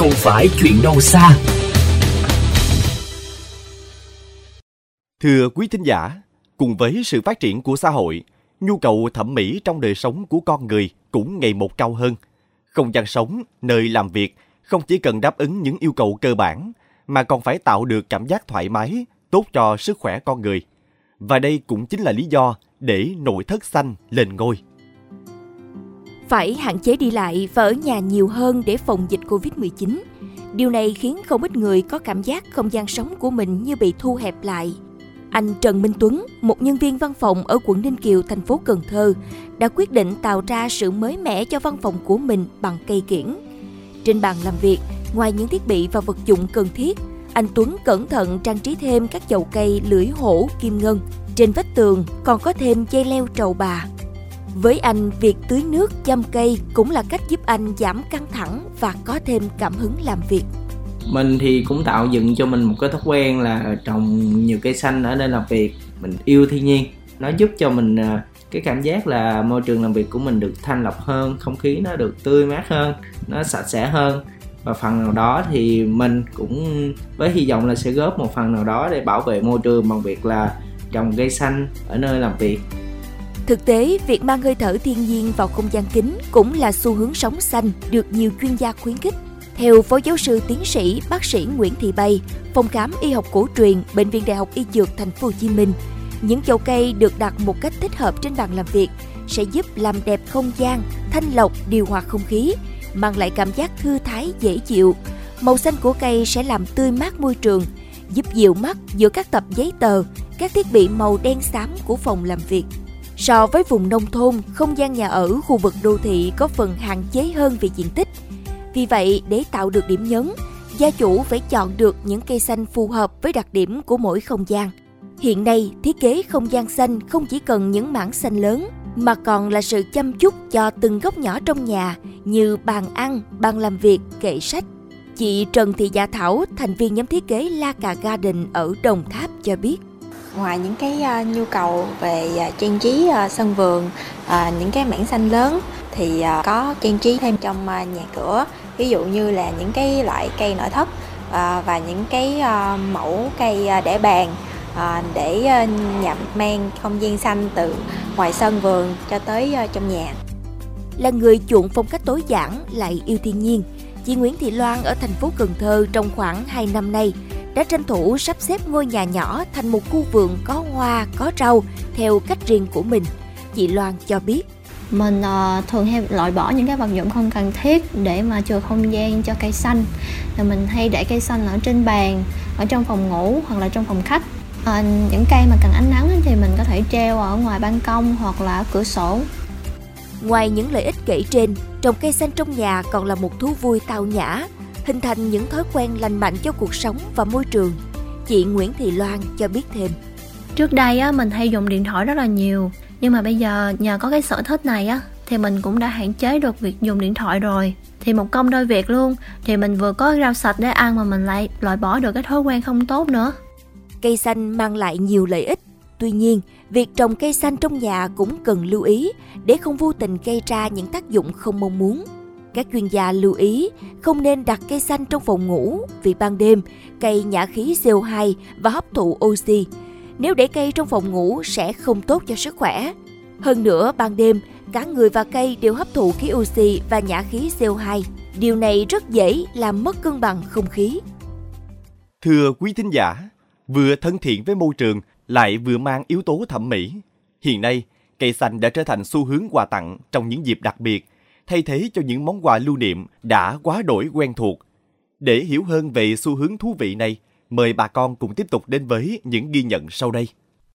không phải chuyện đâu xa. Thưa quý thính giả, cùng với sự phát triển của xã hội, nhu cầu thẩm mỹ trong đời sống của con người cũng ngày một cao hơn. Không gian sống, nơi làm việc không chỉ cần đáp ứng những yêu cầu cơ bản, mà còn phải tạo được cảm giác thoải mái, tốt cho sức khỏe con người. Và đây cũng chính là lý do để nội thất xanh lên ngôi. Phải hạn chế đi lại và ở nhà nhiều hơn để phòng dịch Covid-19. Điều này khiến không ít người có cảm giác không gian sống của mình như bị thu hẹp lại. Anh Trần Minh Tuấn, một nhân viên văn phòng ở quận Ninh Kiều, thành phố Cần Thơ, đã quyết định tạo ra sự mới mẻ cho văn phòng của mình bằng cây kiển. Trên bàn làm việc, ngoài những thiết bị và vật dụng cần thiết, anh Tuấn cẩn thận trang trí thêm các chậu cây lưỡi hổ, kim ngân. Trên vách tường còn có thêm dây leo trầu bà. Với anh, việc tưới nước, chăm cây cũng là cách giúp anh giảm căng thẳng và có thêm cảm hứng làm việc. Mình thì cũng tạo dựng cho mình một cái thói quen là trồng nhiều cây xanh ở nơi làm việc. Mình yêu thiên nhiên. Nó giúp cho mình à, cái cảm giác là môi trường làm việc của mình được thanh lọc hơn, không khí nó được tươi mát hơn, nó sạch sẽ hơn và phần nào đó thì mình cũng với hy vọng là sẽ góp một phần nào đó để bảo vệ môi trường bằng việc là trồng cây xanh ở nơi làm việc Thực tế, việc mang hơi thở thiên nhiên vào không gian kính cũng là xu hướng sống xanh được nhiều chuyên gia khuyến khích. Theo Phó Giáo sư Tiến sĩ Bác sĩ Nguyễn Thị Bay, Phòng khám y học cổ truyền, Bệnh viện Đại học Y Dược Thành phố Hồ Chí Minh, những chậu cây được đặt một cách thích hợp trên bàn làm việc sẽ giúp làm đẹp không gian, thanh lọc, điều hòa không khí, mang lại cảm giác thư thái dễ chịu. Màu xanh của cây sẽ làm tươi mát môi trường, giúp dịu mắt giữa các tập giấy tờ, các thiết bị màu đen xám của phòng làm việc. So với vùng nông thôn, không gian nhà ở khu vực đô thị có phần hạn chế hơn về diện tích. Vì vậy, để tạo được điểm nhấn, gia chủ phải chọn được những cây xanh phù hợp với đặc điểm của mỗi không gian. Hiện nay, thiết kế không gian xanh không chỉ cần những mảng xanh lớn, mà còn là sự chăm chút cho từng góc nhỏ trong nhà như bàn ăn, bàn làm việc, kệ sách. Chị Trần Thị Dạ Thảo, thành viên nhóm thiết kế La Cà Garden ở Đồng Tháp cho biết. Ngoài những cái uh, nhu cầu về uh, trang trí uh, sân vườn, uh, những cái mảng xanh lớn thì uh, có trang trí thêm trong uh, nhà cửa, ví dụ như là những cái loại cây nội thất uh, và những cái uh, mẫu cây uh, để bàn uh, để uh, nhập mang không gian xanh từ ngoài sân vườn cho tới uh, trong nhà. Là người chuộng phong cách tối giản lại yêu thiên nhiên, chị Nguyễn Thị Loan ở thành phố Cần Thơ trong khoảng 2 năm nay đã tranh thủ sắp xếp ngôi nhà nhỏ thành một khu vườn có hoa, có rau theo cách riêng của mình. Chị Loan cho biết. Mình uh, thường hay loại bỏ những cái vật dụng không cần thiết để mà chừa không gian cho cây xanh. Rồi mình hay để cây xanh ở trên bàn, ở trong phòng ngủ hoặc là trong phòng khách. À, những cây mà cần ánh nắng thì mình có thể treo ở ngoài ban công hoặc là ở cửa sổ. Ngoài những lợi ích kể trên, trồng cây xanh trong nhà còn là một thú vui tao nhã, hình thành những thói quen lành mạnh cho cuộc sống và môi trường. Chị Nguyễn Thị Loan cho biết thêm. Trước đây á, mình hay dùng điện thoại rất là nhiều, nhưng mà bây giờ nhờ có cái sở thích này á, thì mình cũng đã hạn chế được việc dùng điện thoại rồi. Thì một công đôi việc luôn, thì mình vừa có rau sạch để ăn mà mình lại loại bỏ được cái thói quen không tốt nữa. Cây xanh mang lại nhiều lợi ích, Tuy nhiên, việc trồng cây xanh trong nhà cũng cần lưu ý để không vô tình gây ra những tác dụng không mong muốn. Các chuyên gia lưu ý không nên đặt cây xanh trong phòng ngủ vì ban đêm cây nhả khí CO2 và hấp thụ oxy. Nếu để cây trong phòng ngủ sẽ không tốt cho sức khỏe. Hơn nữa, ban đêm, cả người và cây đều hấp thụ khí oxy và nhả khí CO2. Điều này rất dễ làm mất cân bằng không khí. Thưa quý thính giả, vừa thân thiện với môi trường lại vừa mang yếu tố thẩm mỹ. Hiện nay, cây xanh đã trở thành xu hướng quà tặng trong những dịp đặc biệt thay thế cho những món quà lưu niệm đã quá đổi quen thuộc. Để hiểu hơn về xu hướng thú vị này, mời bà con cùng tiếp tục đến với những ghi nhận sau đây.